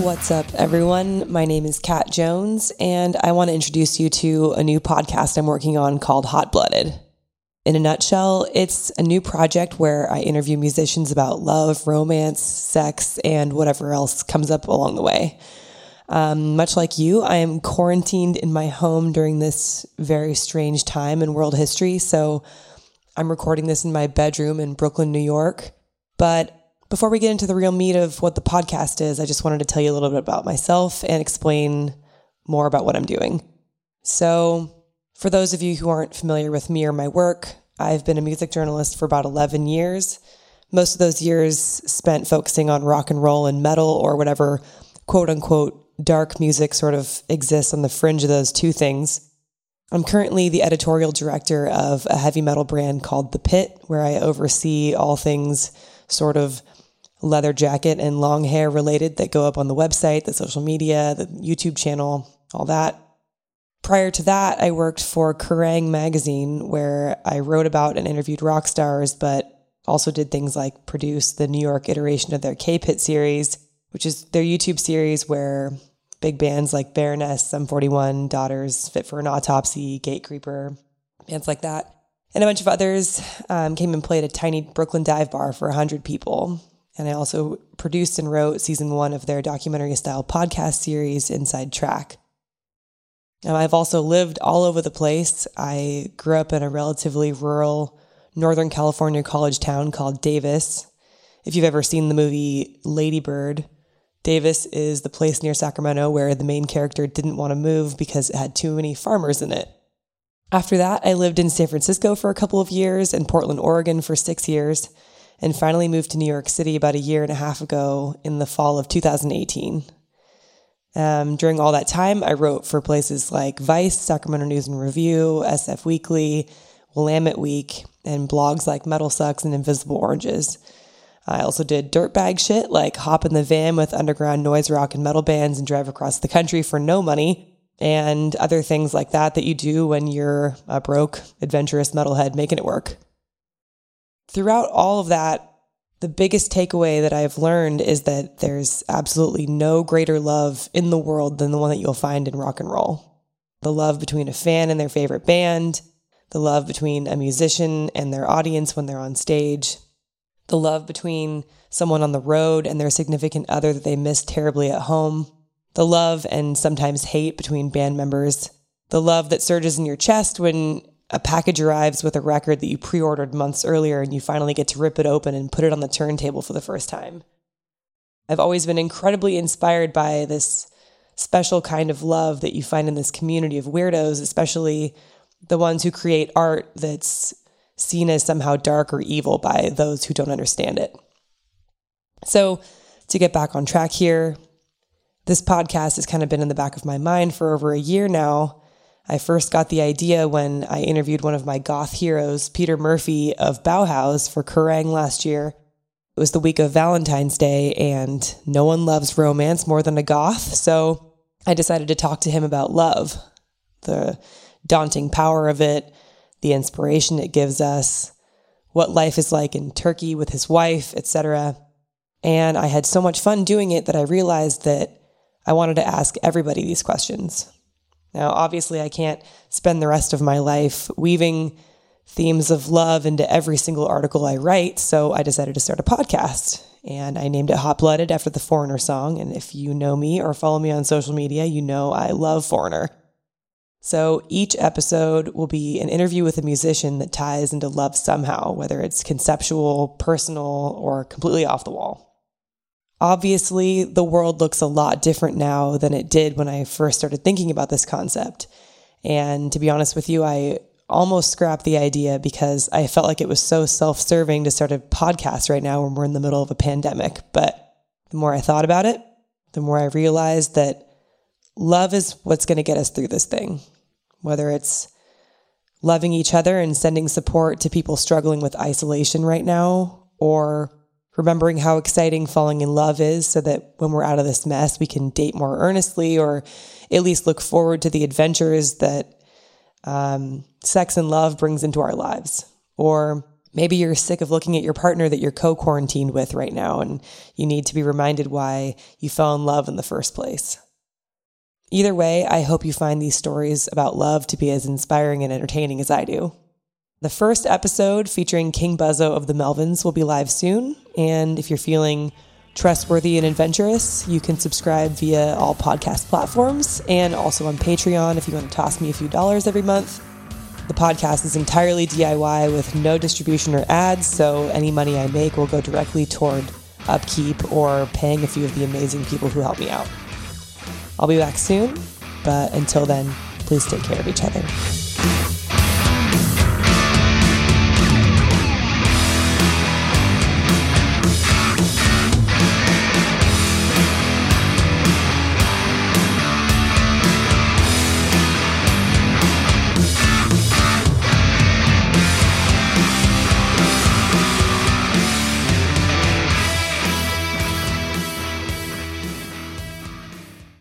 What's up, everyone? My name is Kat Jones, and I want to introduce you to a new podcast I'm working on called Hot Blooded. In a nutshell, it's a new project where I interview musicians about love, romance, sex, and whatever else comes up along the way. Um, much like you, I am quarantined in my home during this very strange time in world history. So I'm recording this in my bedroom in Brooklyn, New York. But before we get into the real meat of what the podcast is, I just wanted to tell you a little bit about myself and explain more about what I'm doing. So, for those of you who aren't familiar with me or my work, I've been a music journalist for about 11 years. Most of those years spent focusing on rock and roll and metal or whatever quote unquote dark music sort of exists on the fringe of those two things. I'm currently the editorial director of a heavy metal brand called The Pit, where I oversee all things sort of leather jacket and long hair related that go up on the website, the social media, the YouTube channel, all that. Prior to that, I worked for Kerrang magazine, where I wrote about and interviewed rock stars, but also did things like produce the New York iteration of their K Pit series, which is their YouTube series where big bands like Baroness, Sum 41, Daughters, Fit for an Autopsy, Gatecreeper, bands like that, and a bunch of others um, came and played a tiny Brooklyn dive bar for 100 people. And I also produced and wrote season one of their documentary style podcast series, Inside Track. Now, I've also lived all over the place. I grew up in a relatively rural Northern California college town called Davis. If you've ever seen the movie Ladybird, Davis is the place near Sacramento where the main character didn't want to move because it had too many farmers in it. After that, I lived in San Francisco for a couple of years and Portland, Oregon for six years, and finally moved to New York City about a year and a half ago in the fall of 2018. Um, during all that time, I wrote for places like Vice, Sacramento News and Review, SF Weekly, Willamette Week, and blogs like Metal Sucks and Invisible Oranges. I also did dirtbag shit like hop in the van with underground noise rock and metal bands and drive across the country for no money, and other things like that that you do when you're a broke, adventurous metalhead making it work. Throughout all of that, the biggest takeaway that I've learned is that there's absolutely no greater love in the world than the one that you'll find in rock and roll. The love between a fan and their favorite band, the love between a musician and their audience when they're on stage, the love between someone on the road and their significant other that they miss terribly at home, the love and sometimes hate between band members, the love that surges in your chest when a package arrives with a record that you pre ordered months earlier and you finally get to rip it open and put it on the turntable for the first time. I've always been incredibly inspired by this special kind of love that you find in this community of weirdos, especially the ones who create art that's seen as somehow dark or evil by those who don't understand it. So, to get back on track here, this podcast has kind of been in the back of my mind for over a year now. I first got the idea when I interviewed one of my goth heroes, Peter Murphy of Bauhaus, for Kerrang last year. It was the week of Valentine's Day, and no one loves romance more than a goth. So I decided to talk to him about love, the daunting power of it, the inspiration it gives us, what life is like in Turkey with his wife, etc. And I had so much fun doing it that I realized that I wanted to ask everybody these questions. Now, obviously, I can't spend the rest of my life weaving themes of love into every single article I write, so I decided to start a podcast. And I named it Hot Blooded after the Foreigner song. And if you know me or follow me on social media, you know I love Foreigner. So each episode will be an interview with a musician that ties into love somehow, whether it's conceptual, personal, or completely off the wall. Obviously, the world looks a lot different now than it did when I first started thinking about this concept. And to be honest with you, I almost scrapped the idea because I felt like it was so self serving to start a podcast right now when we're in the middle of a pandemic. But the more I thought about it, the more I realized that love is what's going to get us through this thing, whether it's loving each other and sending support to people struggling with isolation right now, or remembering how exciting falling in love is so that when we're out of this mess, we can date more earnestly or at least look forward to the adventures that um, sex and love brings into our lives, or Maybe you're sick of looking at your partner that you're co quarantined with right now, and you need to be reminded why you fell in love in the first place. Either way, I hope you find these stories about love to be as inspiring and entertaining as I do. The first episode featuring King Buzzo of the Melvins will be live soon, and if you're feeling trustworthy and adventurous, you can subscribe via all podcast platforms and also on Patreon if you want to toss me a few dollars every month. The podcast is entirely DIY with no distribution or ads, so any money I make will go directly toward upkeep or paying a few of the amazing people who help me out. I'll be back soon, but until then, please take care of each other.